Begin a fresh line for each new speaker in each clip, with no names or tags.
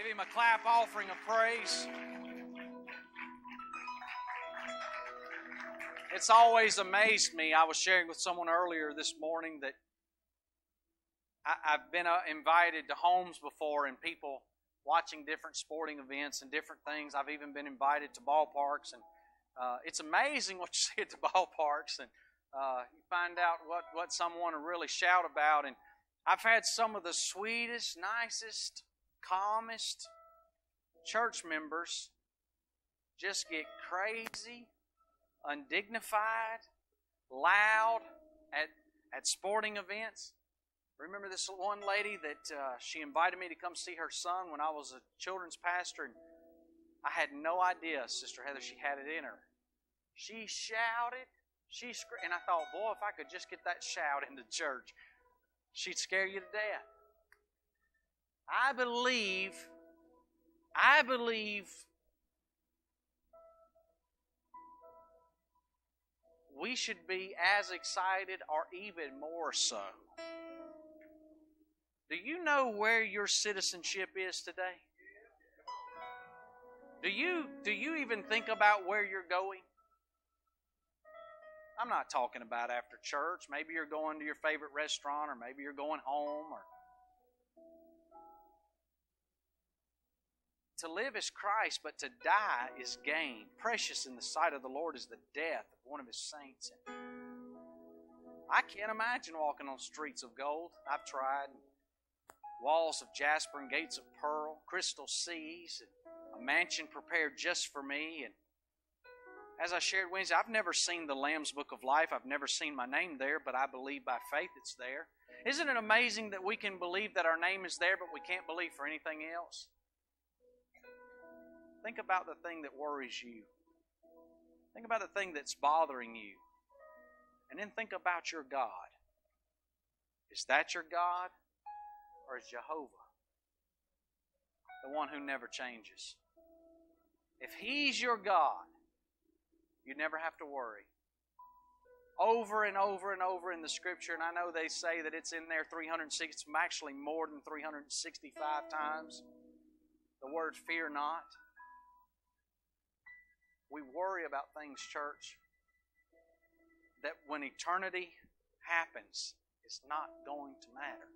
Give him a clap offering of praise. It's always amazed me. I was sharing with someone earlier this morning that I, have been uh, invited to homes before and people watching different sporting events and different things. I've even been invited to ballparks, and uh, it's amazing what you see at the ballparks, and uh, you find out what, what someone to really shout about. And I've had some of the sweetest, nicest, calmest church members just get crazy, undignified, loud at, at sporting events. Remember this one lady that uh, she invited me to come see her son when I was a children's pastor, and I had no idea, Sister Heather, she had it in her. She shouted, she screamed, and I thought, boy, if I could just get that shout into church, she'd scare you to death. I believe, I believe we should be as excited or even more so. Do you know where your citizenship is today? Do you do you even think about where you're going? I'm not talking about after church. Maybe you're going to your favorite restaurant or maybe you're going home or To live is Christ, but to die is gain. Precious in the sight of the Lord is the death of one of his saints. I can't imagine walking on streets of gold. I've tried. Walls of jasper and gates of pearl, crystal seas, a mansion prepared just for me. And as I shared Wednesday, I've never seen the Lamb's Book of Life. I've never seen my name there, but I believe by faith it's there. Isn't it amazing that we can believe that our name is there, but we can't believe for anything else? Think about the thing that worries you. Think about the thing that's bothering you. And then think about your God. Is that your God? Or is Jehovah the one who never changes? If He's your God, you never have to worry. Over and over and over in the Scripture, and I know they say that it's in there 360, actually more than 365 times. The word fear not. We worry about things, church, that when eternity happens, it's not going to matter.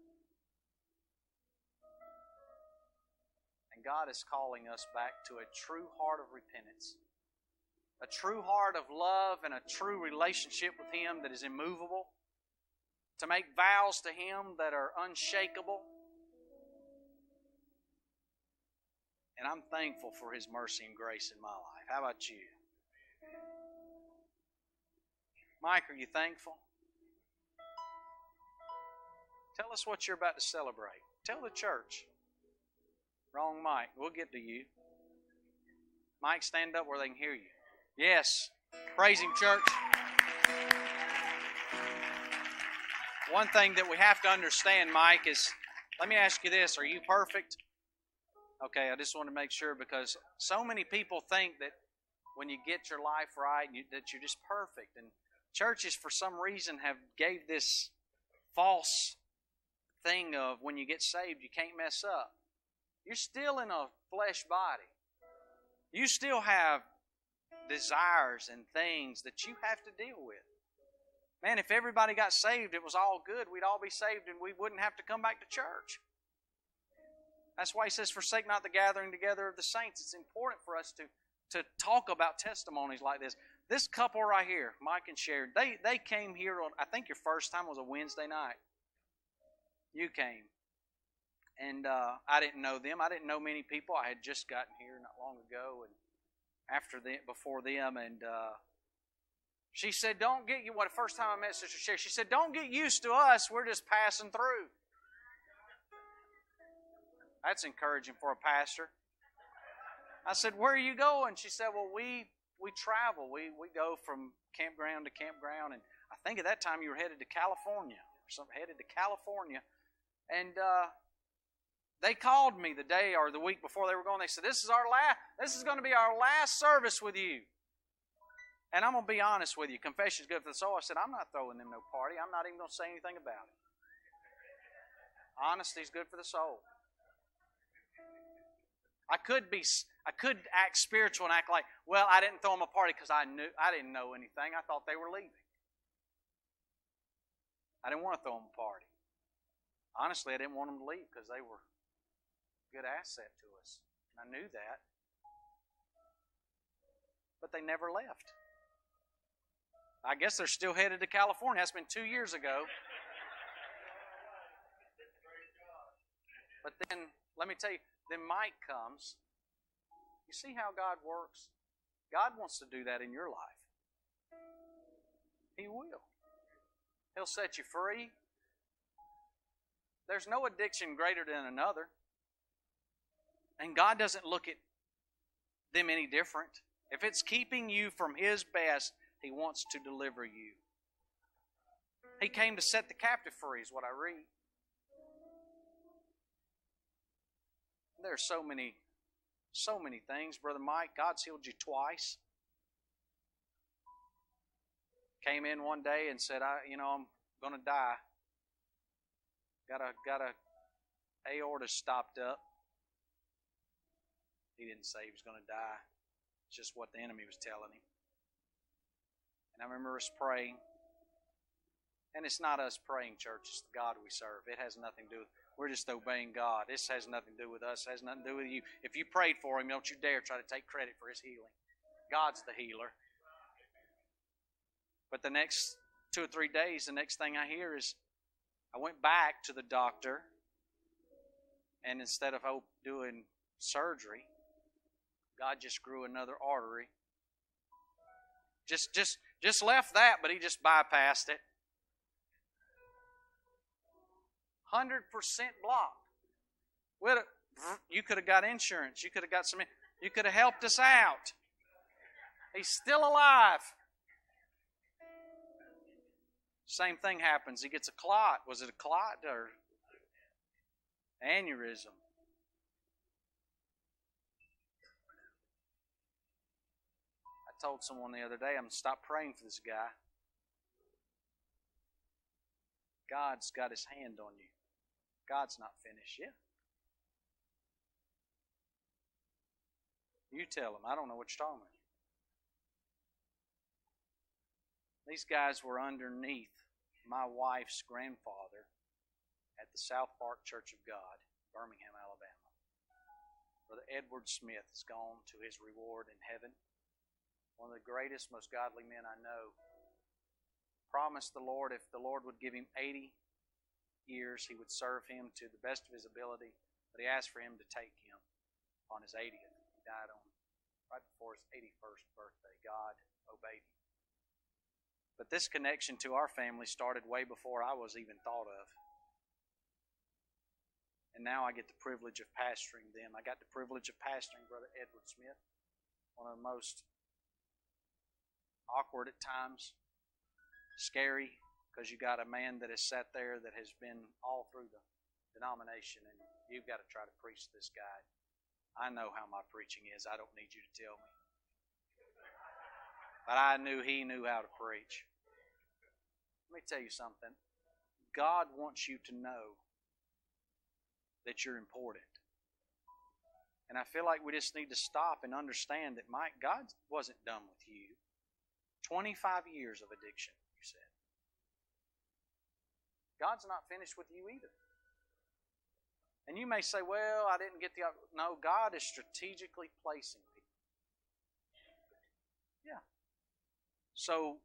And God is calling us back to a true heart of repentance, a true heart of love, and a true relationship with Him that is immovable, to make vows to Him that are unshakable. And I'm thankful for His mercy and grace in my life. How about you? Mike, are you thankful? Tell us what you're about to celebrate. Tell the church. Wrong Mike. We'll get to you. Mike, stand up where they can hear you. Yes. Praise Him, church. One thing that we have to understand, Mike, is let me ask you this Are you perfect? Okay, I just want to make sure because so many people think that when you get your life right, you, that you're just perfect. And churches, for some reason, have gave this false thing of when you get saved, you can't mess up. You're still in a flesh body. You still have desires and things that you have to deal with. Man, if everybody got saved, it was all good. We'd all be saved and we wouldn't have to come back to church. That's why he says, Forsake not the gathering together of the saints. It's important for us to, to talk about testimonies like this. This couple right here, Mike and Sharon, they, they came here on, I think your first time was a Wednesday night. You came. And uh, I didn't know them. I didn't know many people. I had just gotten here not long ago and after them, before them. And uh, she said, Don't get you, what, the first time I met Sister Sherry, she said, Don't get used to us. We're just passing through. That's encouraging for a pastor. I said, Where are you going? She said, Well, we we travel. We we go from campground to campground, and I think at that time you were headed to California, or something headed to California, and uh, they called me the day or the week before they were going. They said, "This is our last. This is going to be our last service with you." And I'm going to be honest with you. Confession is good for the soul. I said, I'm not throwing them no party. I'm not even going to say anything about it. Honesty is good for the soul. I could be I could act spiritual and act like, well, I didn't throw them a party because I knew I didn't know anything. I thought they were leaving. I didn't want to throw them a party. Honestly, I didn't want them to leave because they were a good asset to us. And I knew that. But they never left. I guess they're still headed to California. That's been two years ago. But then, let me tell you, then Mike comes. You see how God works? God wants to do that in your life. He will. He'll set you free. There's no addiction greater than another. And God doesn't look at them any different. If it's keeping you from His best, He wants to deliver you. He came to set the captive free, is what I read. There are so many, so many things. Brother Mike, God's healed you twice. Came in one day and said, I, you know, I'm gonna die. Got a got a aorta stopped up. He didn't say he was gonna die. It's just what the enemy was telling him. And I remember us praying. And it's not us praying, church, it's the God we serve. It has nothing to do with we're just obeying God. This has nothing to do with us. It has nothing to do with you. If you prayed for him, don't you dare try to take credit for his healing. God's the healer. But the next two or three days, the next thing I hear is I went back to the doctor, and instead of doing surgery, God just grew another artery. Just, just, just left that, but He just bypassed it. 100% blocked. You could have got insurance. You could have got some. You could have helped us out. He's still alive. Same thing happens. He gets a clot. Was it a clot or aneurysm? I told someone the other day, I'm going to stop praying for this guy. God's got his hand on you. God's not finished yet. You tell him. I don't know what you're talking about. These guys were underneath my wife's grandfather at the South Park Church of God, Birmingham, Alabama. Brother Edward Smith has gone to his reward in heaven. One of the greatest, most godly men I know. Promised the Lord if the Lord would give him 80 years, he would serve him to the best of his ability, but he asked for him to take him on his 80th. He died on right before his 81st birthday. God obeyed him. But this connection to our family started way before I was even thought of. And now I get the privilege of pastoring them. I got the privilege of pastoring Brother Edward Smith, one of the most awkward at times, scary, because you got a man that has sat there that has been all through the denomination, and you've got to try to preach to this guy. I know how my preaching is. I don't need you to tell me. But I knew he knew how to preach. Let me tell you something. God wants you to know that you're important. And I feel like we just need to stop and understand that Mike, God wasn't done with you. 25 years of addiction, you said. God's not finished with you either. And you may say, well, I didn't get the. No, God is strategically placing people. Yeah. So,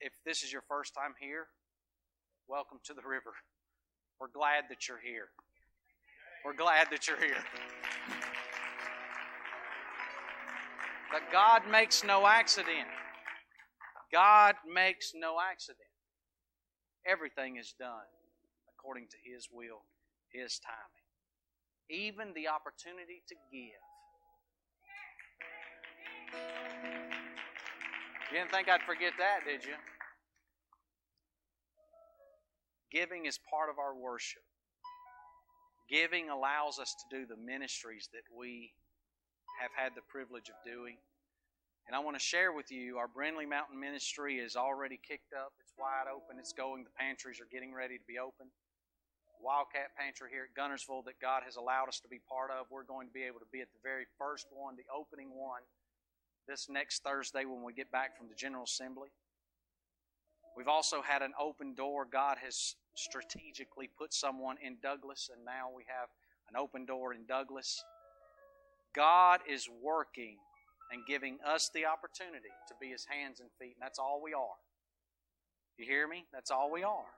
if this is your first time here, welcome to the river. We're glad that you're here. We're glad that you're here. But God makes no accident. God makes no accident. Everything is done according to His will, His timing. Even the opportunity to give. You didn't think I'd forget that, did you? Giving is part of our worship. Giving allows us to do the ministries that we have had the privilege of doing. And I want to share with you our Brindlee Mountain Ministry is already kicked up. It's wide open. It's going. The pantries are getting ready to be open. Wildcat Pantry here at Guntersville that God has allowed us to be part of. We're going to be able to be at the very first one, the opening one, this next Thursday when we get back from the General Assembly. We've also had an open door. God has strategically put someone in Douglas, and now we have an open door in Douglas. God is working and giving us the opportunity to be His hands and feet, and that's all we are. You hear me? That's all we are.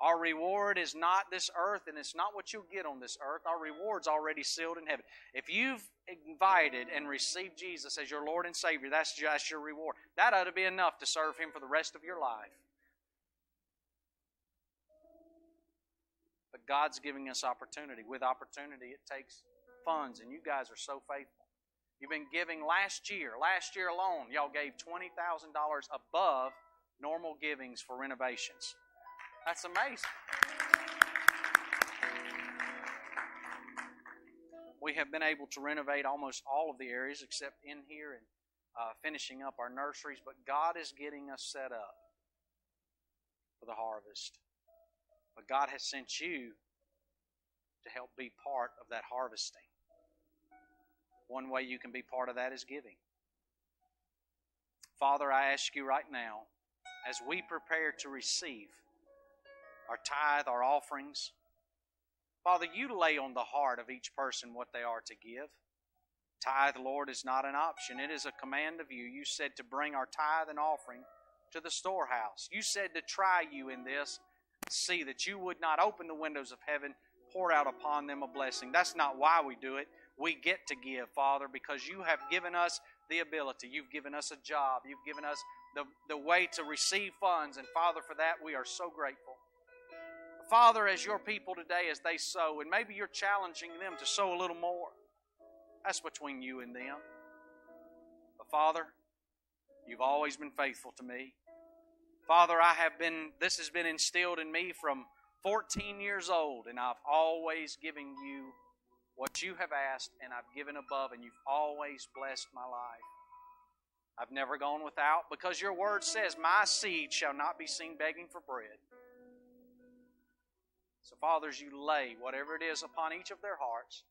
Our reward is not this earth, and it's not what you'll get on this earth. Our reward's already sealed in heaven. If you've invited and received Jesus as your Lord and Savior, that's just your reward. That ought to be enough to serve Him for the rest of your life. But God's giving us opportunity. With opportunity, it takes funds, and you guys are so faithful. You've been giving last year. Last year alone, y'all gave $20,000 above normal givings for renovations. That's amazing. We have been able to renovate almost all of the areas except in here and uh, finishing up our nurseries, but God is getting us set up for the harvest. But God has sent you to help be part of that harvesting. One way you can be part of that is giving. Father, I ask you right now, as we prepare to receive our tithe, our offerings. Father, you lay on the heart of each person what they are to give. Tithe, Lord, is not an option, it is a command of you. You said to bring our tithe and offering to the storehouse. You said to try you in this, see that you would not open the windows of heaven, pour out upon them a blessing. That's not why we do it. We get to give, Father, because you have given us the ability. You've given us a job. You've given us the, the way to receive funds. And Father, for that, we are so grateful. Father, as your people today, as they sow, and maybe you're challenging them to sow a little more, that's between you and them. But Father, you've always been faithful to me. Father, I have been, this has been instilled in me from 14 years old, and I've always given you what you have asked, and I've given above, and you've always blessed my life. I've never gone without because your word says, My seed shall not be seen begging for bread. So, fathers, you lay whatever it is upon each of their hearts.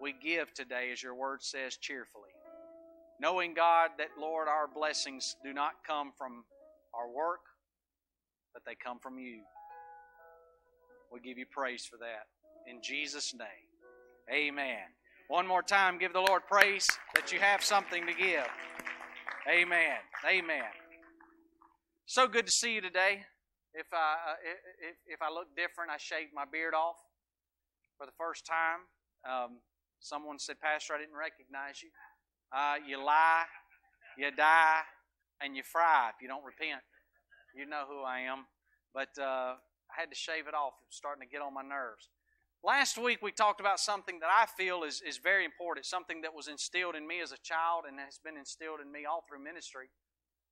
We give today, as your word says, cheerfully. Knowing, God, that, Lord, our blessings do not come from our work, but they come from you. We give you praise for that. In Jesus' name, amen. One more time, give the Lord praise that you have something to give. Amen. Amen. So good to see you today. If I uh, if, if I look different, I shaved my beard off for the first time. Um, someone said, "Pastor, I didn't recognize you. Uh, you lie, you die, and you fry if you don't repent. You know who I am." But uh, I had to shave it off. It was starting to get on my nerves. Last week we talked about something that I feel is, is very important, something that was instilled in me as a child and has been instilled in me all through ministry.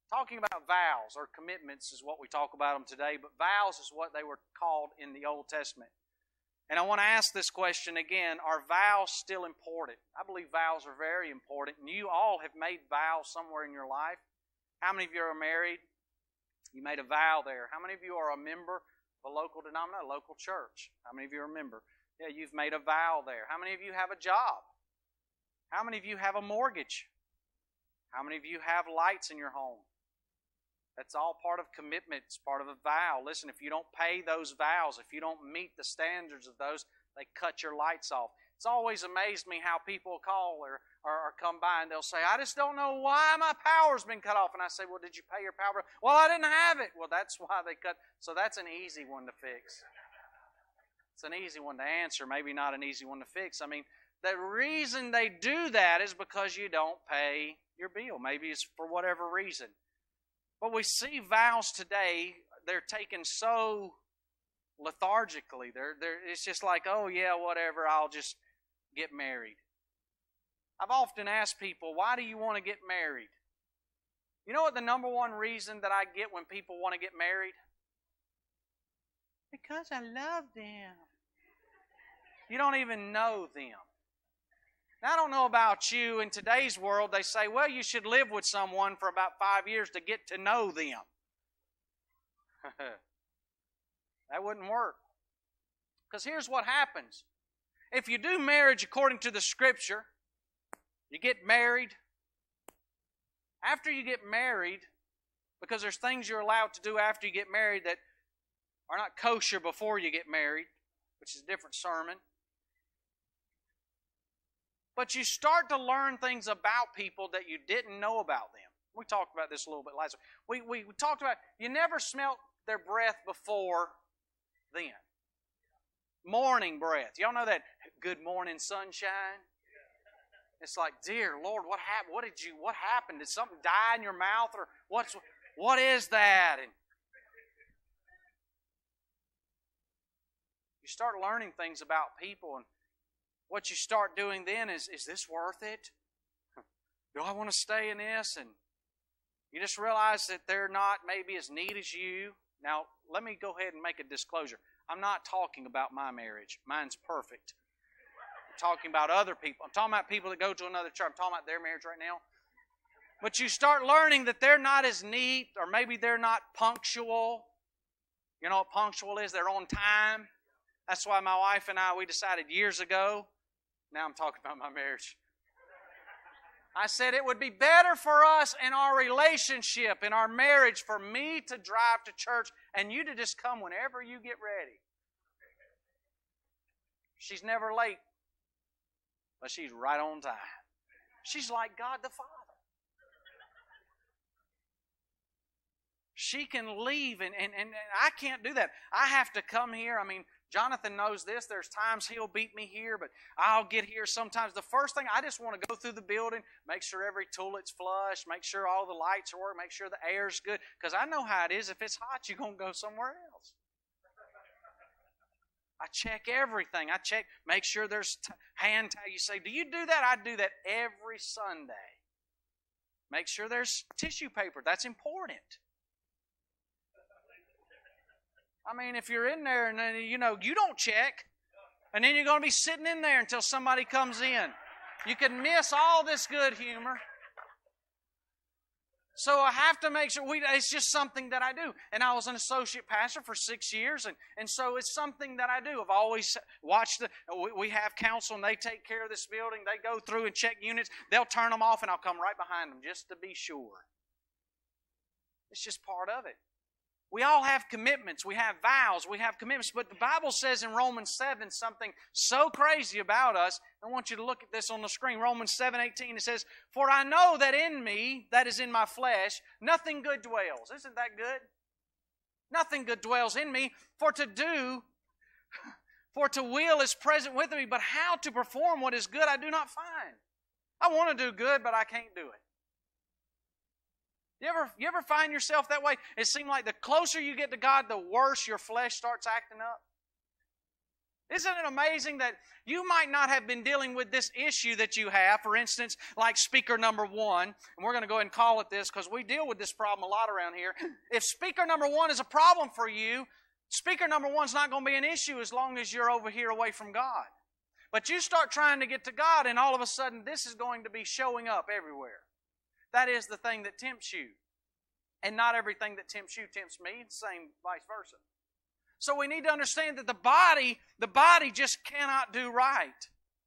Talking about vows or commitments is what we talk about them today, but vows is what they were called in the Old Testament. And I want to ask this question again Are vows still important? I believe vows are very important, and you all have made vows somewhere in your life. How many of you are married? You made a vow there. How many of you are a member of a local denomination, a local church? How many of you are a member? Yeah, you've made a vow there. How many of you have a job? How many of you have a mortgage? How many of you have lights in your home? That's all part of commitment. It's part of a vow. Listen, if you don't pay those vows, if you don't meet the standards of those, they cut your lights off. It's always amazed me how people call or, or, or, come by and they'll say, I just don't know why my power's been cut off. And I say, Well, did you pay your power? Well, I didn't have it. Well, that's why they cut. So that's an easy one to fix. It's an easy one to answer, maybe not an easy one to fix. I mean, the reason they do that is because you don't pay your bill. Maybe it's for whatever reason. But we see vows today, they're taken so lethargically. They're, they're, it's just like, oh, yeah, whatever, I'll just get married. I've often asked people, why do you want to get married? You know what the number one reason that I get when people want to get married? Because I love them. You don't even know them. Now, I don't know about you. In today's world, they say, well, you should live with someone for about five years to get to know them. that wouldn't work. Because here's what happens if you do marriage according to the scripture, you get married. After you get married, because there's things you're allowed to do after you get married that are not kosher before you get married, which is a different sermon. But you start to learn things about people that you didn't know about them. We talked about this a little bit last week. We, we talked about you never smelt their breath before then. Morning breath. Y'all know that good morning sunshine? It's like, dear Lord, what happened? What did you? What happened? Did something die in your mouth, or what's? What is that? And you start learning things about people, and what you start doing then is, is this worth it? Do I want to stay in this? And you just realize that they're not maybe as neat as you. Now, let me go ahead and make a disclosure. I'm not talking about my marriage. Mine's perfect. I'm talking about other people. I'm talking about people that go to another church. I'm talking about their marriage right now. But you start learning that they're not as neat, or maybe they're not punctual. You know what punctual is? They're on time. That's why my wife and I, we decided years ago. Now I'm talking about my marriage. I said it would be better for us in our relationship, in our marriage, for me to drive to church and you to just come whenever you get ready. She's never late, but she's right on time. She's like God the Father. She can leave, and, and, and I can't do that. I have to come here. I mean, Jonathan knows this. There's times he'll beat me here, but I'll get here sometimes. The first thing, I just want to go through the building, make sure every toilet's flush, make sure all the lights are working, make sure the air's good, because I know how it is. If it's hot, you're going to go somewhere else. I check everything. I check, make sure there's t- hand towel. You say, Do you do that? I do that every Sunday. Make sure there's tissue paper. That's important. I mean, if you're in there and then, you know, you don't check, and then you're going to be sitting in there until somebody comes in. You can miss all this good humor. So I have to make sure we, it's just something that I do. And I was an associate pastor for six years, and, and so it's something that I do. I've always watched the, we, we have council and they take care of this building. They go through and check units. They'll turn them off, and I'll come right behind them just to be sure. It's just part of it. We all have commitments. We have vows. We have commitments. But the Bible says in Romans 7 something so crazy about us. I want you to look at this on the screen. Romans 7 18, it says, For I know that in me, that is in my flesh, nothing good dwells. Isn't that good? Nothing good dwells in me. For to do, for to will is present with me, but how to perform what is good I do not find. I want to do good, but I can't do it. You ever, you ever find yourself that way? It seems like the closer you get to God, the worse your flesh starts acting up. Isn't it amazing that you might not have been dealing with this issue that you have, for instance, like speaker number one, and we're going to go ahead and call it this because we deal with this problem a lot around here. If speaker number one is a problem for you, speaker number one's not going to be an issue as long as you're over here away from God. But you start trying to get to God, and all of a sudden, this is going to be showing up everywhere. That is the thing that tempts you. And not everything that tempts you tempts me, same vice versa. So we need to understand that the body, the body just cannot do right.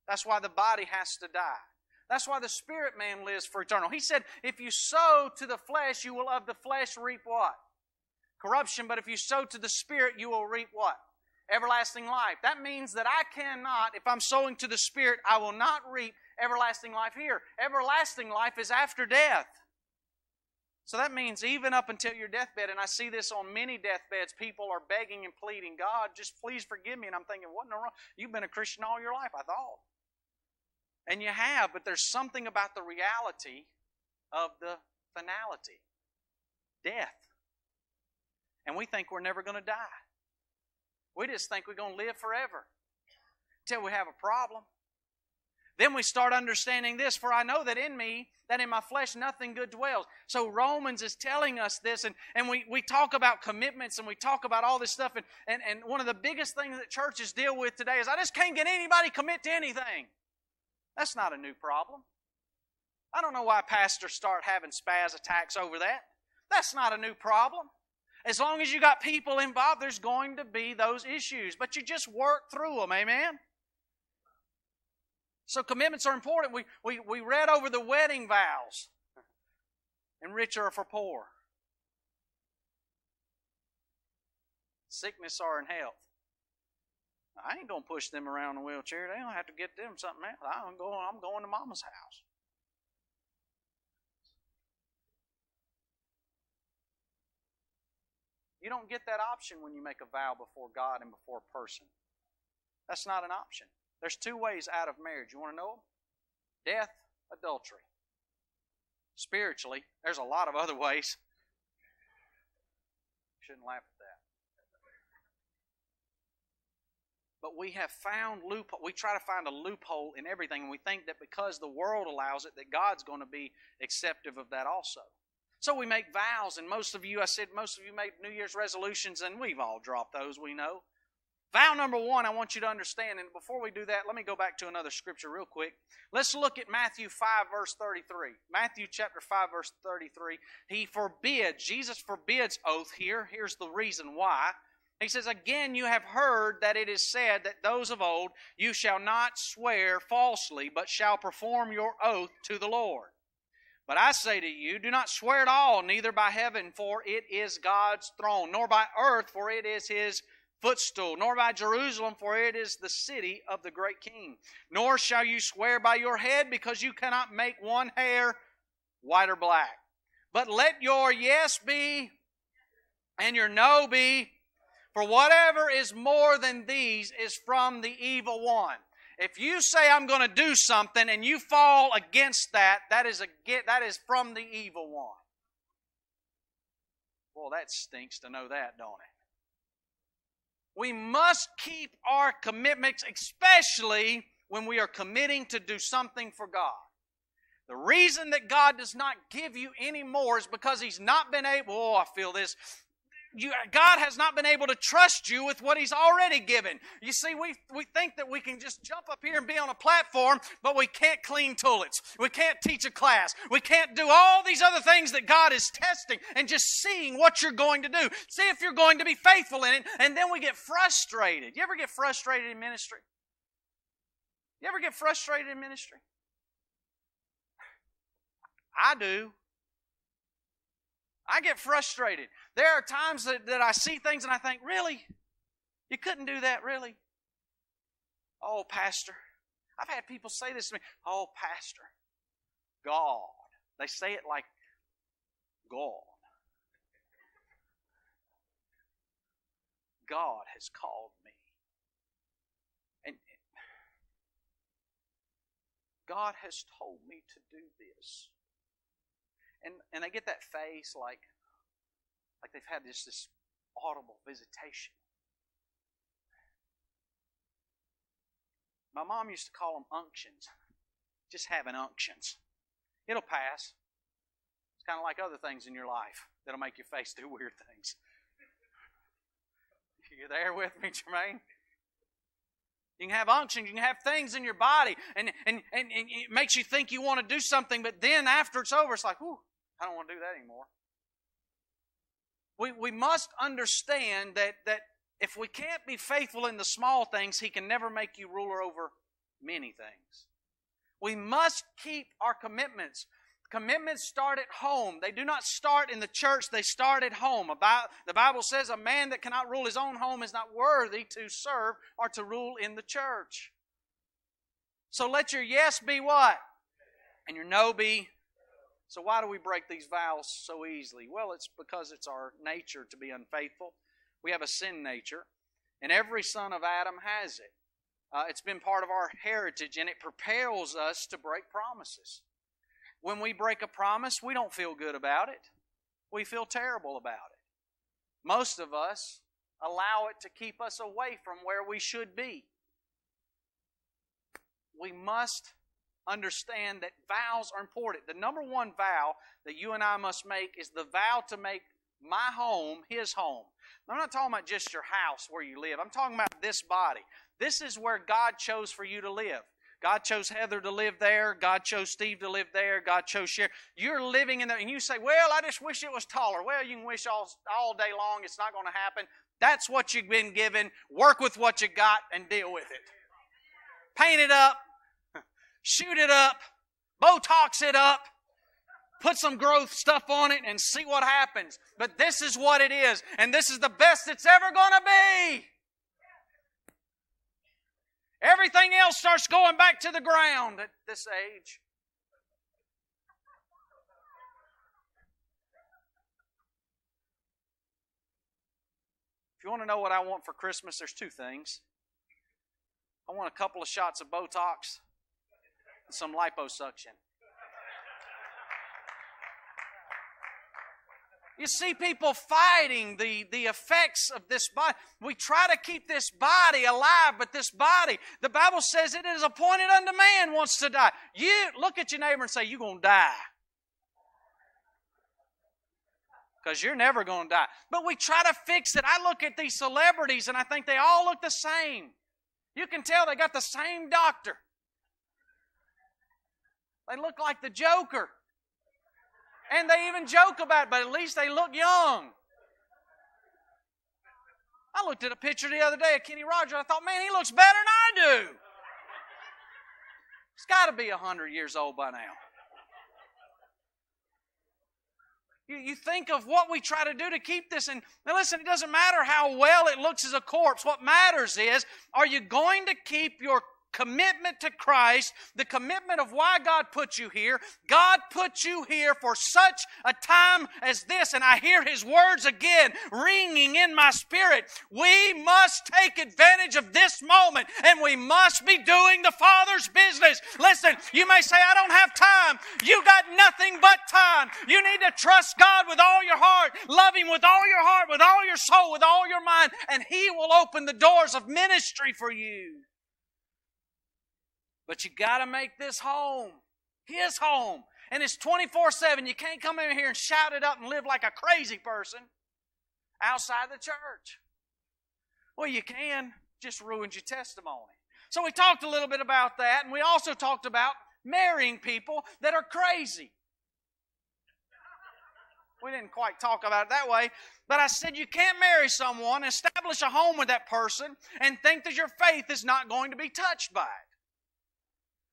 That's why the body has to die. That's why the spirit man lives for eternal. He said, if you sow to the flesh, you will of the flesh reap what? Corruption, but if you sow to the spirit, you will reap what? Everlasting life. That means that I cannot, if I'm sowing to the spirit, I will not reap everlasting life here. Everlasting life is after death. So that means even up until your deathbed, and I see this on many deathbeds, people are begging and pleading, God, just please forgive me. And I'm thinking, what in the wrong? You've been a Christian all your life, I thought. And you have, but there's something about the reality of the finality death. And we think we're never going to die. We just think we're going to live forever until we have a problem. Then we start understanding this For I know that in me, that in my flesh, nothing good dwells. So Romans is telling us this, and, and we, we talk about commitments and we talk about all this stuff. And, and, and one of the biggest things that churches deal with today is I just can't get anybody commit to anything. That's not a new problem. I don't know why pastors start having spaz attacks over that. That's not a new problem. As long as you got people involved, there's going to be those issues, but you just work through them. Amen. So commitments are important. We, we, we read over the wedding vows, and rich are for poor. Sickness are in health. I ain't gonna push them around in a wheelchair. They don't have to get them something else. I'm going. I'm going to Mama's house. You don't get that option when you make a vow before God and before a person. That's not an option. There's two ways out of marriage. You want to know them? Death, adultery. Spiritually, there's a lot of other ways. Shouldn't laugh at that. But we have found loophole. We try to find a loophole in everything, and we think that because the world allows it, that God's going to be acceptive of that also. So we make vows, and most of you, I said, most of you made New Year's resolutions, and we've all dropped those, we know. Vow number one, I want you to understand, and before we do that, let me go back to another scripture real quick. Let's look at Matthew 5, verse 33. Matthew chapter 5, verse 33. He forbids, Jesus forbids oath here. Here's the reason why. He says, Again, you have heard that it is said that those of old, you shall not swear falsely, but shall perform your oath to the Lord. But I say to you, do not swear at all, neither by heaven, for it is God's throne, nor by earth, for it is his footstool, nor by Jerusalem, for it is the city of the great king. Nor shall you swear by your head, because you cannot make one hair white or black. But let your yes be and your no be, for whatever is more than these is from the evil one. If you say I'm going to do something and you fall against that, that is a that is from the evil one. Well, that stinks to know that, don't it? We must keep our commitments, especially when we are committing to do something for God. The reason that God does not give you any more is because He's not been able, oh, I feel this you, God has not been able to trust you with what He's already given. You see, we, we think that we can just jump up here and be on a platform, but we can't clean toilets. We can't teach a class. We can't do all these other things that God is testing and just seeing what you're going to do. See if you're going to be faithful in it, and then we get frustrated. You ever get frustrated in ministry? You ever get frustrated in ministry? I do. I get frustrated. There are times that, that I see things and I think, really? You couldn't do that, really? Oh, Pastor. I've had people say this to me. Oh, Pastor. God. They say it like God. God has called me. And God has told me to do this and and they get that face like like they've had this this audible visitation. My mom used to call them unctions. Just having unctions. It'll pass. It's kind of like other things in your life that'll make your face do weird things. You there with me, Jermaine? You can have unctions, you can have things in your body, and, and, and, and, it makes you think you want to do something, but then after it's over, it's like, whew, I don't want to do that anymore. We, we must understand that, that if we can't be faithful in the small things, He can never make you ruler over many things. We must keep our commitments. Commitments start at home. They do not start in the church, they start at home. About, the Bible says a man that cannot rule his own home is not worthy to serve or to rule in the church. So let your yes be what? And your no be so, why do we break these vows so easily? Well, it's because it's our nature to be unfaithful. We have a sin nature, and every son of Adam has it. Uh, it's been part of our heritage, and it propels us to break promises. When we break a promise, we don't feel good about it, we feel terrible about it. Most of us allow it to keep us away from where we should be. We must understand that vows are important. The number one vow that you and I must make is the vow to make my home his home. I'm not talking about just your house where you live. I'm talking about this body. This is where God chose for you to live. God chose Heather to live there. God chose Steve to live there. God chose Sherry. You're living in there, and you say, Well, I just wish it was taller. Well, you can wish all, all day long. It's not going to happen. That's what you've been given. Work with what you got and deal with it. Paint it up, shoot it up, Botox it up, put some growth stuff on it, and see what happens. But this is what it is, and this is the best it's ever going to be. Everything else starts going back to the ground at this age. If you want to know what I want for Christmas, there's two things. I want a couple of shots of Botox some liposuction. You see people fighting the, the effects of this body. We try to keep this body alive, but this body, the Bible says it is appointed unto man wants to die. You look at your neighbor and say, You're going to die. Because you're never going to die. But we try to fix it. I look at these celebrities and I think they all look the same. You can tell they got the same doctor. They look like the Joker. And they even joke about it, but at least they look young. I looked at a picture the other day of Kenny Rogers. I thought, man, he looks better than I do. He's got to be 100 years old by now. You, you think of what we try to do to keep this. And now listen, it doesn't matter how well it looks as a corpse. What matters is, are you going to keep your commitment to Christ, the commitment of why God put you here. God put you here for such a time as this, and I hear His words again ringing in my spirit. We must take advantage of this moment, and we must be doing the Father's business. Listen, you may say, I don't have time. You got nothing but time. You need to trust God with all your heart, love Him with all your heart, with all your soul, with all your mind, and He will open the doors of ministry for you. But you got to make this home his home. And it's 24 7. You can't come in here and shout it up and live like a crazy person outside the church. Well, you can, just ruins your testimony. So we talked a little bit about that, and we also talked about marrying people that are crazy. We didn't quite talk about it that way, but I said you can't marry someone, establish a home with that person, and think that your faith is not going to be touched by it.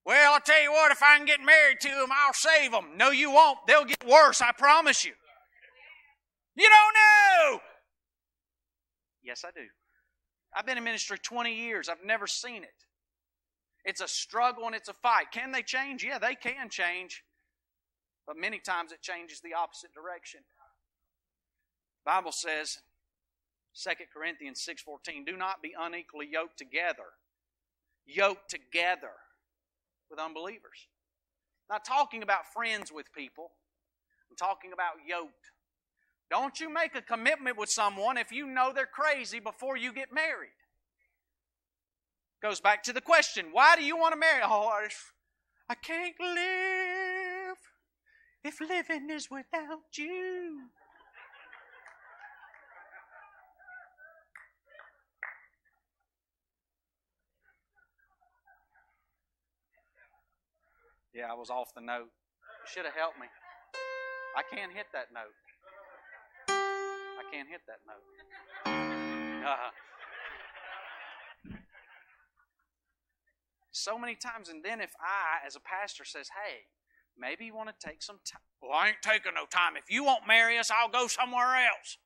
Well, I'll tell you what, if I can get married to them, I'll save them. No, you won't. They'll get worse, I promise you. You don't know. Yes, I do. I've been in ministry 20 years. I've never seen it. It's a struggle and it's a fight. Can they change? Yeah, they can change. But many times it changes the opposite direction. The Bible says, 2 Corinthians 6.14, do not be unequally yoked together. Yoked together with unbelievers. Not talking about friends with people, I'm talking about yoked. Don't you make a commitment with someone if you know they're crazy before you get married. Goes back to the question why do you want to marry? Oh, I can't live if living is without you. Yeah, I was off the note. You should have helped me. I can't hit that note. I can't hit that note. Uh, so many times, and then if I, as a pastor, says, "Hey, maybe you want to take some time," well, I ain't taking no time. If you won't marry us, I'll go somewhere else.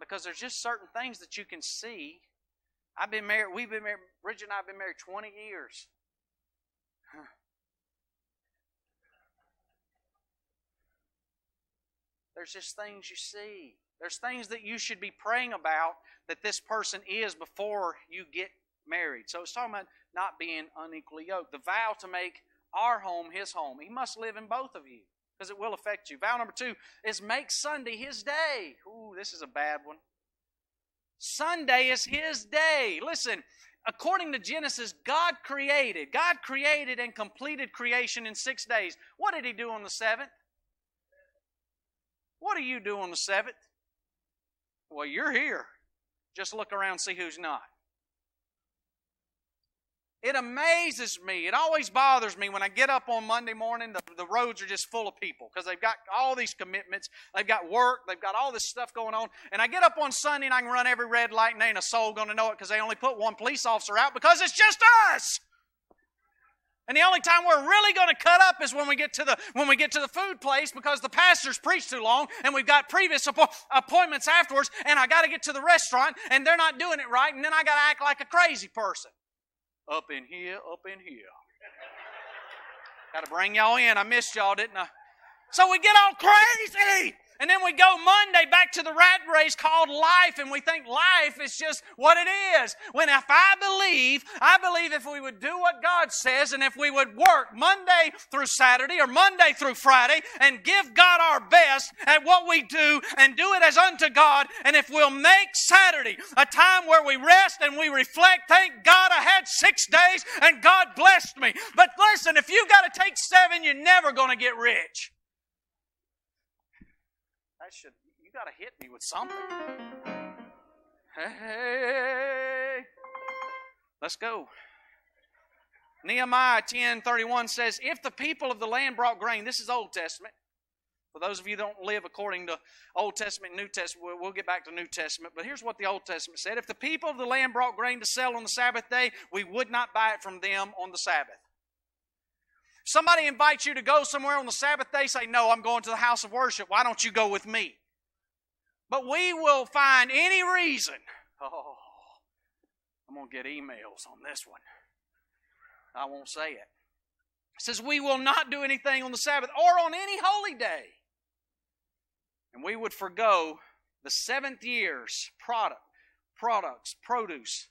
Because there's just certain things that you can see. I've been married, we've been married, Bridget and I have been married 20 years. There's just things you see. There's things that you should be praying about that this person is before you get married. So it's talking about not being unequally yoked. The vow to make our home his home. He must live in both of you because it will affect you. Vow number two is make Sunday his day. Ooh, this is a bad one. Sunday is his day. Listen, according to Genesis, God created. God created and completed creation in six days. What did he do on the seventh? What do you do on the seventh? Well, you're here. Just look around see who's not. It amazes me. It always bothers me when I get up on Monday morning, the, the roads are just full of people because they've got all these commitments. They've got work. They've got all this stuff going on. And I get up on Sunday and I can run every red light and ain't a soul going to know it because they only put one police officer out because it's just us. And the only time we're really going to cut up is when we get to the when we get to the food place because the pastor's preached too long and we've got previous appo- appointments afterwards and I got to get to the restaurant and they're not doing it right and then I got to act like a crazy person. Up in here, up in here. got to bring y'all in. I missed y'all, didn't I? So we get all crazy. And then we go Monday back to the rat race called life, and we think life is just what it is. When if I believe, I believe if we would do what God says, and if we would work Monday through Saturday or Monday through Friday, and give God our best at what we do, and do it as unto God, and if we'll make Saturday a time where we rest and we reflect, thank God I had six days and God blessed me. But listen, if you got to take seven, you're never going to get rich that should, you got to hit me with something. Hey, let's go. Nehemiah 10 31 says, If the people of the land brought grain, this is Old Testament. For those of you don't live according to Old Testament New Testament, we'll get back to New Testament. But here's what the Old Testament said If the people of the land brought grain to sell on the Sabbath day, we would not buy it from them on the Sabbath. Somebody invites you to go somewhere on the Sabbath day, say, No, I'm going to the house of worship. Why don't you go with me? But we will find any reason. Oh, I'm going to get emails on this one. I won't say it. It says, We will not do anything on the Sabbath or on any holy day. And we would forego the seventh year's product, products, produce,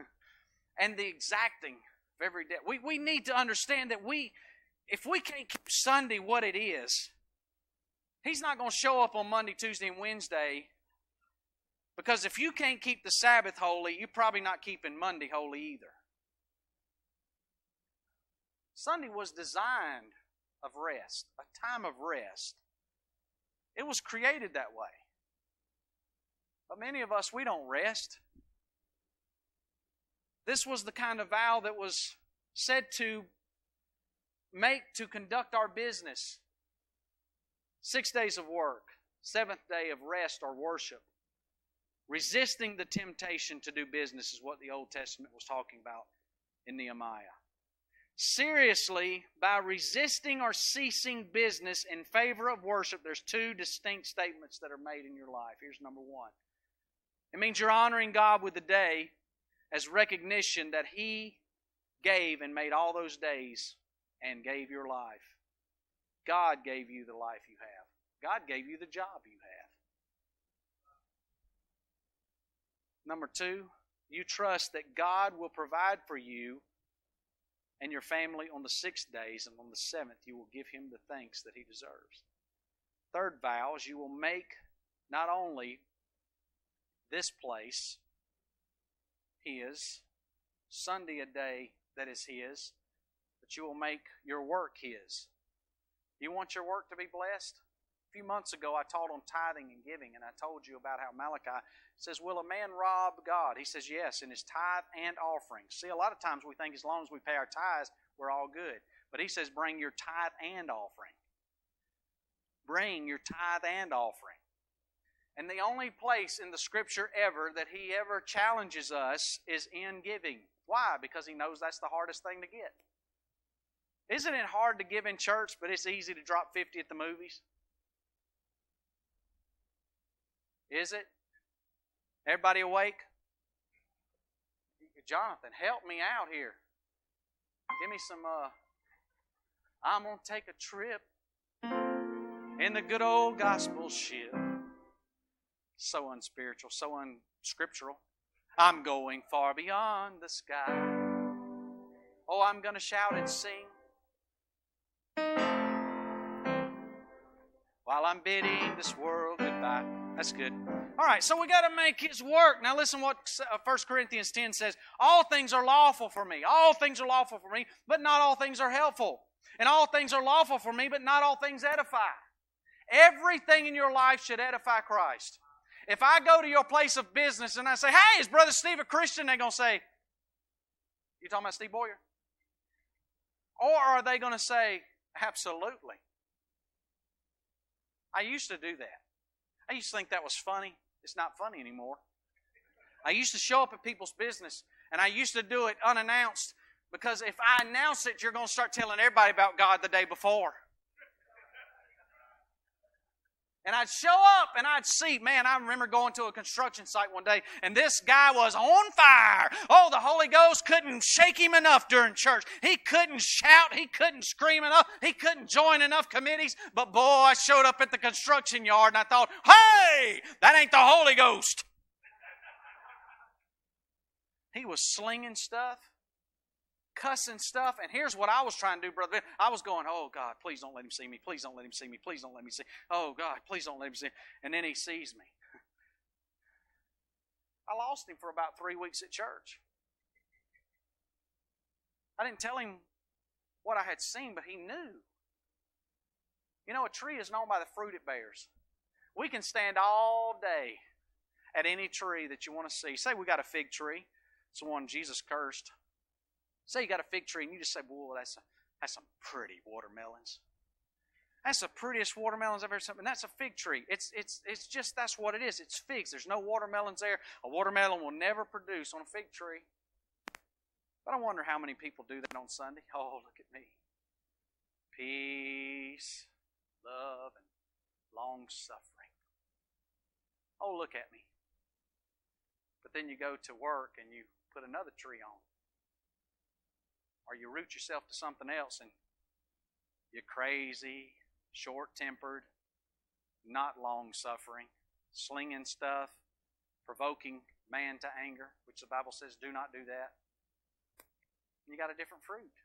and the exacting of every day. We, we need to understand that we, if we can't keep Sunday what it is, He's not going to show up on Monday, Tuesday, and Wednesday. Because if you can't keep the Sabbath holy, you're probably not keeping Monday holy either. Sunday was designed of rest, a time of rest. It was created that way. But many of us, we don't rest. This was the kind of vow that was said to make to conduct our business. Six days of work, seventh day of rest or worship. Resisting the temptation to do business is what the Old Testament was talking about in Nehemiah. Seriously, by resisting or ceasing business in favor of worship, there's two distinct statements that are made in your life. Here's number one it means you're honoring God with the day as recognition that He gave and made all those days and gave your life. God gave you the life you have. God gave you the job you have. Number two, you trust that God will provide for you and your family on the six days, and on the seventh, you will give him the thanks that he deserves. Third vow is you will make not only this place his, Sunday a day that is his, but you will make your work his. You want your work to be blessed? A few months ago, I taught on tithing and giving, and I told you about how Malachi says, Will a man rob God? He says, Yes, in his tithe and offering. See, a lot of times we think as long as we pay our tithes, we're all good. But he says, Bring your tithe and offering. Bring your tithe and offering. And the only place in the scripture ever that he ever challenges us is in giving. Why? Because he knows that's the hardest thing to get. Isn't it hard to give in church, but it's easy to drop 50 at the movies? Is it? Everybody awake? Jonathan, help me out here. Give me some, uh, I'm going to take a trip in the good old gospel ship. So unspiritual, so unscriptural. I'm going far beyond the sky. Oh, I'm going to shout and sing. While I'm bidding this world goodbye. That's good. All right, so we got to make his work. Now listen what 1 uh, Corinthians 10 says. All things are lawful for me. All things are lawful for me, but not all things are helpful. And all things are lawful for me, but not all things edify. Everything in your life should edify Christ. If I go to your place of business and I say, hey, is Brother Steve a Christian? They're going to say, you talking about Steve Boyer? Or are they going to say, absolutely? I used to do that. I used to think that was funny. It's not funny anymore. I used to show up at people's business and I used to do it unannounced because if I announce it, you're going to start telling everybody about God the day before. And I'd show up and I'd see, man, I remember going to a construction site one day and this guy was on fire. Oh, the Holy Ghost couldn't shake him enough during church. He couldn't shout, he couldn't scream enough, he couldn't join enough committees. But boy, I showed up at the construction yard and I thought, hey, that ain't the Holy Ghost. He was slinging stuff cussing stuff. And here's what I was trying to do, brother. I was going, oh, God, please don't let him see me. Please don't let him see me. Please don't let me see. Oh, God, please don't let him see. And then he sees me. I lost him for about three weeks at church. I didn't tell him what I had seen, but he knew. You know, a tree is known by the fruit it bears. We can stand all day at any tree that you want to see. Say we got a fig tree. It's the one Jesus cursed. Say you got a fig tree and you just say, "Boy, that's a, that's some pretty watermelons." That's the prettiest watermelons I've ever seen. And that's a fig tree. It's, it's, it's just, that's what it is. It's figs. There's no watermelons there. A watermelon will never produce on a fig tree. But I wonder how many people do that on Sunday. Oh, look at me. Peace, love, and long suffering. Oh, look at me. But then you go to work and you put another tree on or you root yourself to something else and you're crazy, short tempered, not long suffering, slinging stuff, provoking man to anger, which the Bible says do not do that. And you got a different fruit.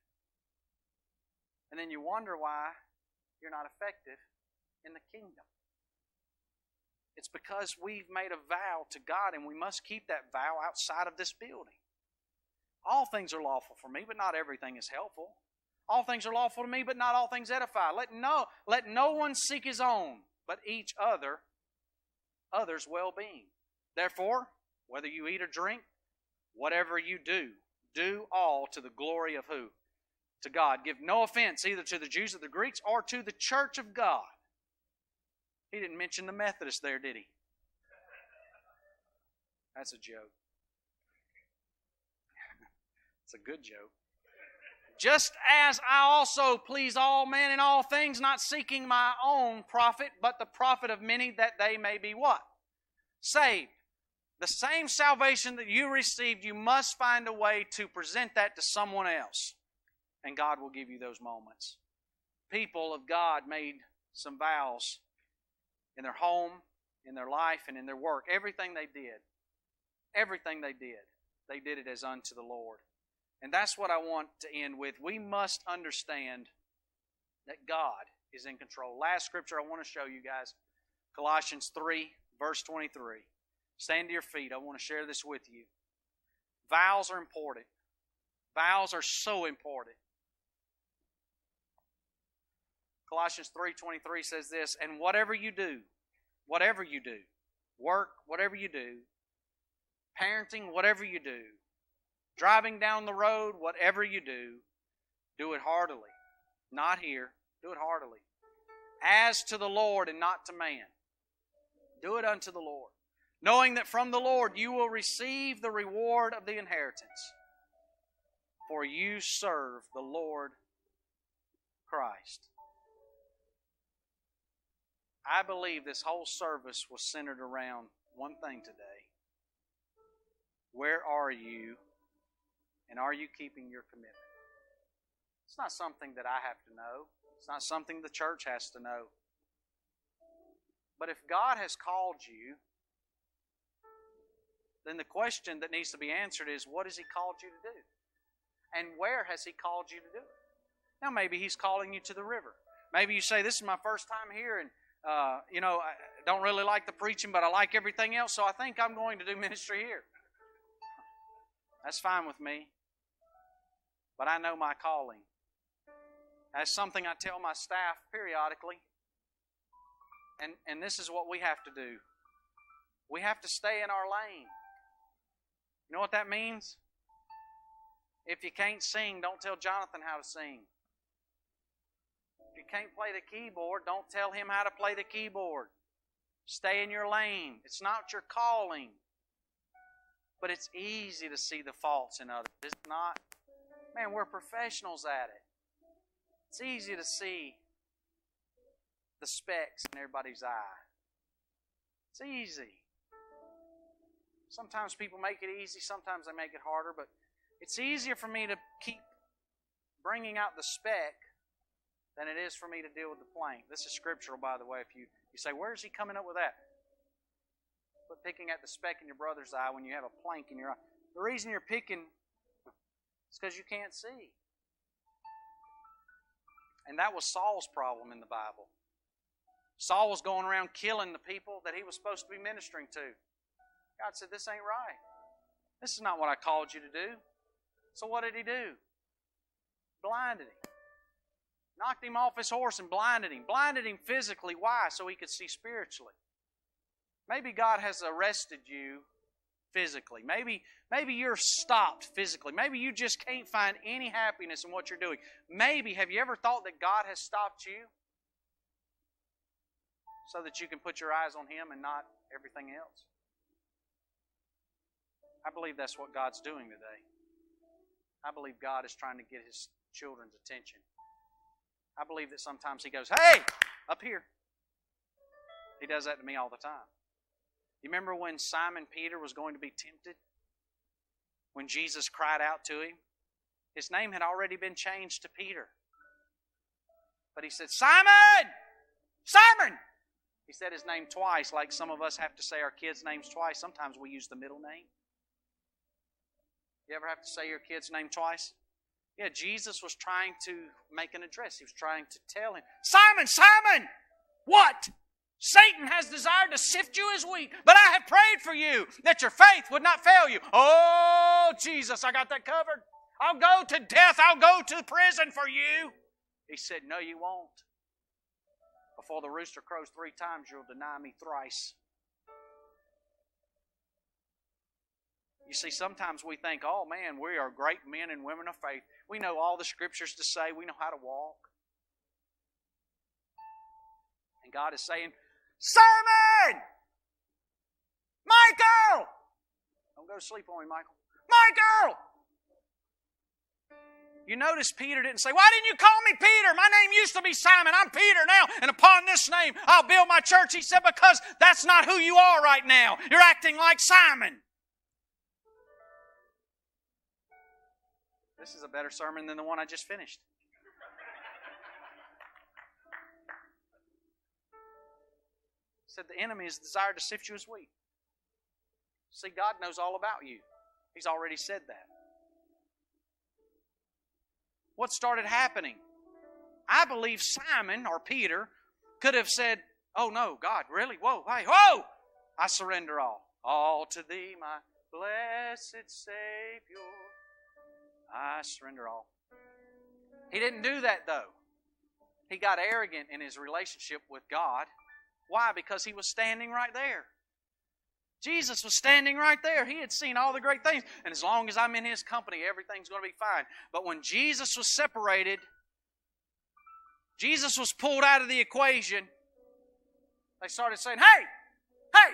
And then you wonder why you're not effective in the kingdom. It's because we've made a vow to God and we must keep that vow outside of this building. All things are lawful for me, but not everything is helpful. All things are lawful to me, but not all things edify. Let no, let no one seek his own, but each other, others' well being. Therefore, whether you eat or drink, whatever you do, do all to the glory of who? To God. Give no offense either to the Jews or the Greeks or to the church of God. He didn't mention the Methodists there, did he? That's a joke. It's a good joke. Just as I also please all men in all things, not seeking my own profit, but the profit of many, that they may be what? Saved. The same salvation that you received, you must find a way to present that to someone else. And God will give you those moments. People of God made some vows in their home, in their life, and in their work. Everything they did, everything they did, they did it as unto the Lord. And that's what I want to end with. We must understand that God is in control. Last scripture I want to show you guys Colossians 3, verse 23. Stand to your feet. I want to share this with you. Vows are important. Vows are so important. Colossians 3:23 says this, and whatever you do, whatever you do, work, whatever you do, parenting, whatever you do, driving down the road, whatever you do, do it heartily. Not here, do it heartily. As to the Lord and not to man. Do it unto the Lord. Knowing that from the Lord you will receive the reward of the inheritance. For you serve the Lord Christ. I believe this whole service was centered around one thing today. Where are you and are you keeping your commitment? It's not something that I have to know. It's not something the church has to know. But if God has called you, then the question that needs to be answered is what has He called you to do? And where has He called you to do it? Now, maybe He's calling you to the river. Maybe you say, This is my first time here, and, uh, you know, I don't really like the preaching, but I like everything else, so I think I'm going to do ministry here. That's fine with me. But I know my calling. That's something I tell my staff periodically. And, and this is what we have to do We have to stay in our lane. You know what that means? If you can't sing, don't tell Jonathan how to sing. If you can't play the keyboard, don't tell him how to play the keyboard. Stay in your lane. It's not your calling. But it's easy to see the faults in others. It's not. Man, we're professionals at it. It's easy to see the specks in everybody's eye. It's easy. Sometimes people make it easy, sometimes they make it harder, but it's easier for me to keep bringing out the speck than it is for me to deal with the plank. This is scriptural, by the way. If you, you say, Where's he coming up with that? But picking at the speck in your brother's eye when you have a plank in your eye. The reason you're picking is because you can't see. And that was Saul's problem in the Bible. Saul was going around killing the people that he was supposed to be ministering to. God said, This ain't right. This is not what I called you to do. So what did he do? Blinded him. Knocked him off his horse and blinded him. Blinded him physically. Why? So he could see spiritually. Maybe God has arrested you physically. Maybe, maybe you're stopped physically. Maybe you just can't find any happiness in what you're doing. Maybe, have you ever thought that God has stopped you? So that you can put your eyes on Him and not everything else? I believe that's what God's doing today. I believe God is trying to get His children's attention. I believe that sometimes He goes, Hey, up here. He does that to me all the time. You remember when Simon Peter was going to be tempted? When Jesus cried out to him? His name had already been changed to Peter. But he said, Simon! Simon! He said his name twice, like some of us have to say our kids' names twice. Sometimes we use the middle name. You ever have to say your kid's name twice? Yeah, Jesus was trying to make an address. He was trying to tell him, Simon, Simon, what? Satan has desired to sift you as wheat, but I have prayed for you that your faith would not fail you. Oh, Jesus, I got that covered. I'll go to death. I'll go to prison for you. He said, No, you won't. Before the rooster crows three times, you'll deny me thrice. You see, sometimes we think, oh man, we are great men and women of faith. We know all the scriptures to say, we know how to walk. And God is saying, Simon! Michael! Don't go to sleep on me, Michael. Michael! You notice Peter didn't say, Why didn't you call me Peter? My name used to be Simon. I'm Peter now, and upon this name I'll build my church. He said, Because that's not who you are right now. You're acting like Simon. This is a better sermon than the one I just finished. Said the enemy is desired to sift you as wheat. See, God knows all about you. He's already said that. What started happening? I believe Simon or Peter could have said, Oh no, God, really? Whoa, hey, whoa! I surrender all. All to thee, my blessed Savior. I surrender all. He didn't do that though. He got arrogant in his relationship with God why? Because he was standing right there. Jesus was standing right there. He had seen all the great things. And as long as I'm in his company, everything's going to be fine. But when Jesus was separated, Jesus was pulled out of the equation, they started saying, Hey, hey,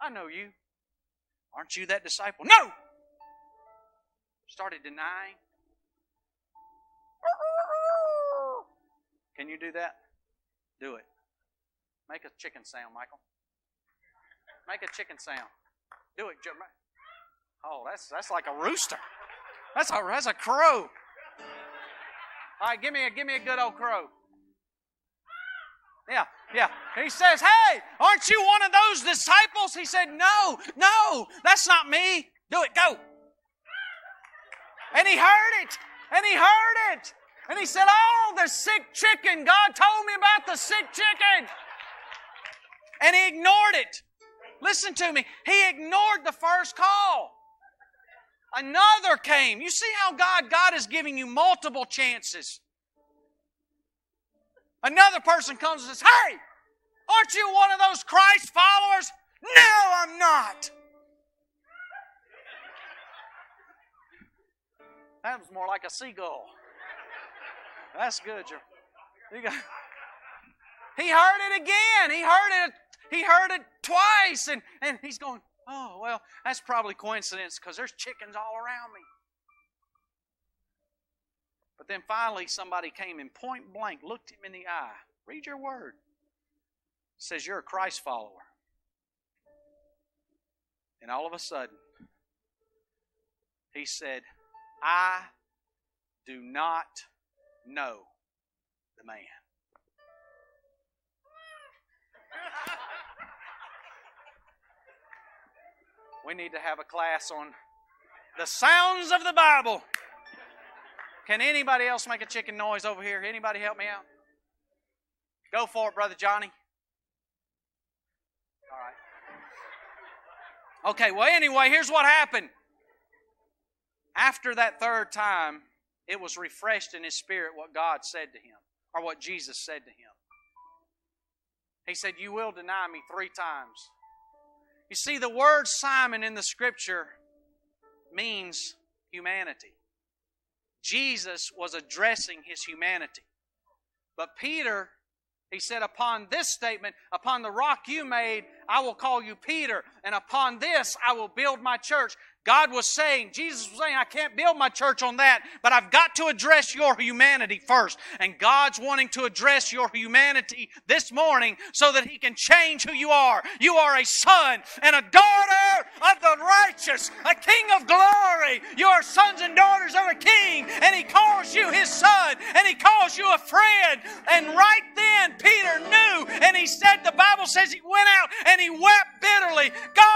I know you. Aren't you that disciple? No! Started denying. Can you do that? Do it. Make a chicken sound, Michael. Make a chicken sound. Do it. Oh, that's that's like a rooster. That's a that's a crow. All right, give me a give me a good old crow. Yeah, yeah. He says, "Hey, aren't you one of those disciples?" He said, "No, no, that's not me. Do it, go." And he heard it, and he heard it, and he said, "Oh, the sick chicken! God told me about the sick chicken." And he ignored it. Listen to me. He ignored the first call. Another came. You see how God God is giving you multiple chances. Another person comes and says, "Hey, Aren't you one of those Christ followers? No, I'm not. That was more like a seagull. That's good. You got, he heard it again. He heard it. He heard it twice, and, and he's going, "Oh well, that's probably coincidence because there's chickens all around me." But then finally, somebody came and point blank looked him in the eye. Read your word. It says you're a Christ follower. And all of a sudden, he said, I do not know the man. We need to have a class on the sounds of the Bible. Can anybody else make a chicken noise over here? Anybody help me out? Go for it, Brother Johnny. All right. Okay, well, anyway, here's what happened. After that third time, it was refreshed in his spirit what God said to him, or what Jesus said to him. He said, You will deny me three times. You see, the word Simon in the scripture means humanity. Jesus was addressing his humanity. But Peter, he said, Upon this statement, upon the rock you made, I will call you Peter, and upon this I will build my church. God was saying, Jesus was saying, I can't build my church on that, but I've got to address your humanity first. And God's wanting to address your humanity this morning so that He can change who you are. You are a son and a daughter of the righteous, a king of glory. You are sons and daughters of a king, and He calls you His son, and He calls you a friend. And right then, Peter knew, and he said, the Bible says he went out and he wept bitterly. God,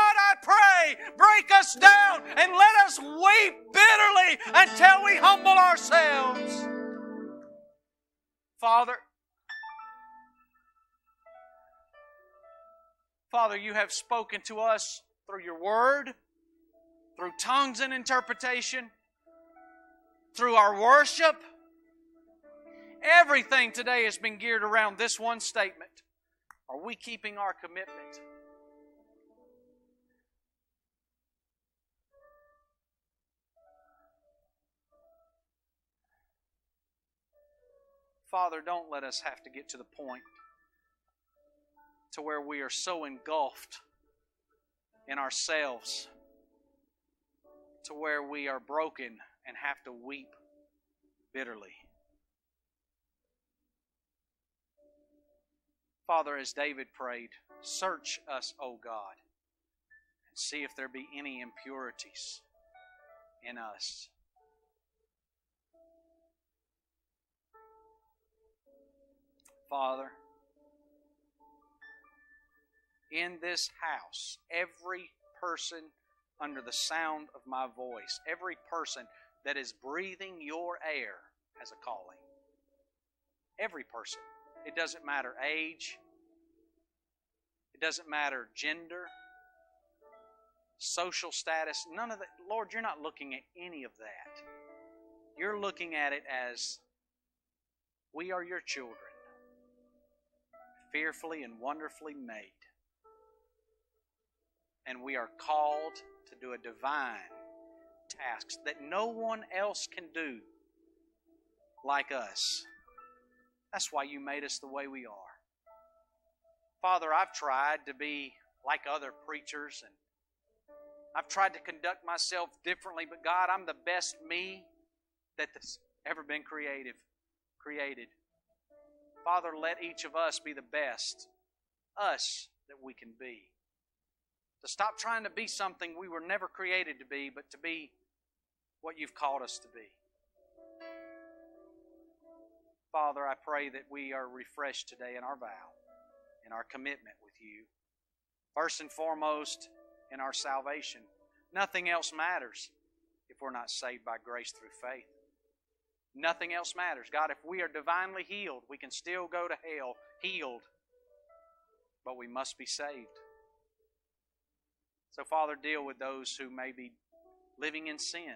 pray, break us down and let us weep bitterly until we humble ourselves. Father, Father, you have spoken to us through your word, through tongues and interpretation, through our worship. Everything today has been geared around this one statement Are we keeping our commitment? Father, don't let us have to get to the point to where we are so engulfed in ourselves to where we are broken and have to weep bitterly. Father, as David prayed, search us, O God, and see if there be any impurities in us. Father, in this house, every person under the sound of my voice, every person that is breathing your air has a calling. Every person. It doesn't matter age, it doesn't matter gender, social status, none of that. Lord, you're not looking at any of that. You're looking at it as we are your children fearfully and wonderfully made. And we are called to do a divine task that no one else can do like us. That's why you made us the way we are. Father, I've tried to be like other preachers and I've tried to conduct myself differently, but God, I'm the best me that that's ever been creative, created. Father, let each of us be the best, us that we can be. To stop trying to be something we were never created to be, but to be what you've called us to be. Father, I pray that we are refreshed today in our vow, in our commitment with you. First and foremost, in our salvation. Nothing else matters if we're not saved by grace through faith. Nothing else matters. God, if we are divinely healed, we can still go to hell healed, but we must be saved. So, Father, deal with those who may be living in sin.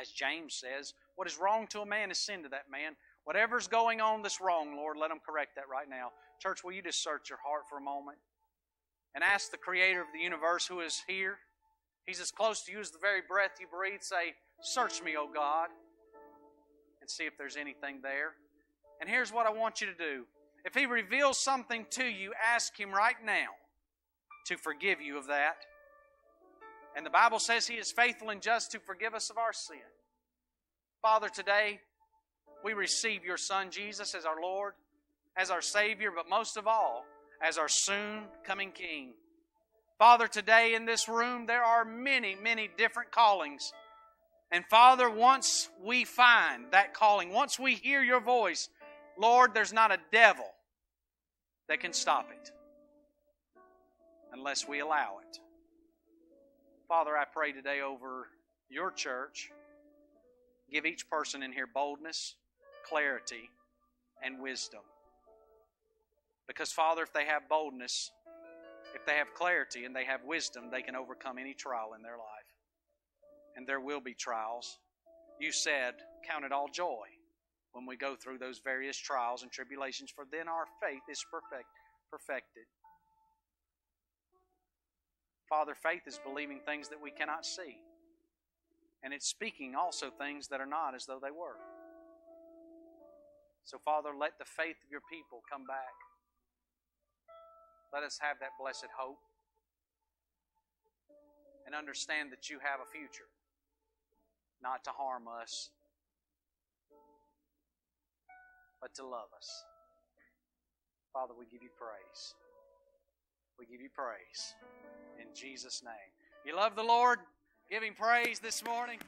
As James says, what is wrong to a man is sin to that man. Whatever's going on that's wrong, Lord, let them correct that right now. Church, will you just search your heart for a moment and ask the Creator of the universe who is here? He's as close to you as the very breath you breathe. Say, Search me, O God, and see if there's anything there. And here's what I want you to do. If He reveals something to you, ask Him right now to forgive you of that. And the Bible says He is faithful and just to forgive us of our sin. Father, today we receive your Son Jesus as our Lord, as our Savior, but most of all, as our soon coming King. Father, today in this room there are many, many different callings. And Father, once we find that calling, once we hear your voice, Lord, there's not a devil that can stop it unless we allow it. Father, I pray today over your church. Give each person in here boldness, clarity, and wisdom. Because, Father, if they have boldness, if they have clarity and they have wisdom, they can overcome any trial in their life. And there will be trials. You said, Count it all joy when we go through those various trials and tribulations, for then our faith is perfect, perfected. Father, faith is believing things that we cannot see. And it's speaking also things that are not as though they were. So, Father, let the faith of your people come back. Let us have that blessed hope and understand that you have a future, not to harm us, but to love us. Father, we give you praise. We give you praise in Jesus' name. You love the Lord? Give him praise this morning.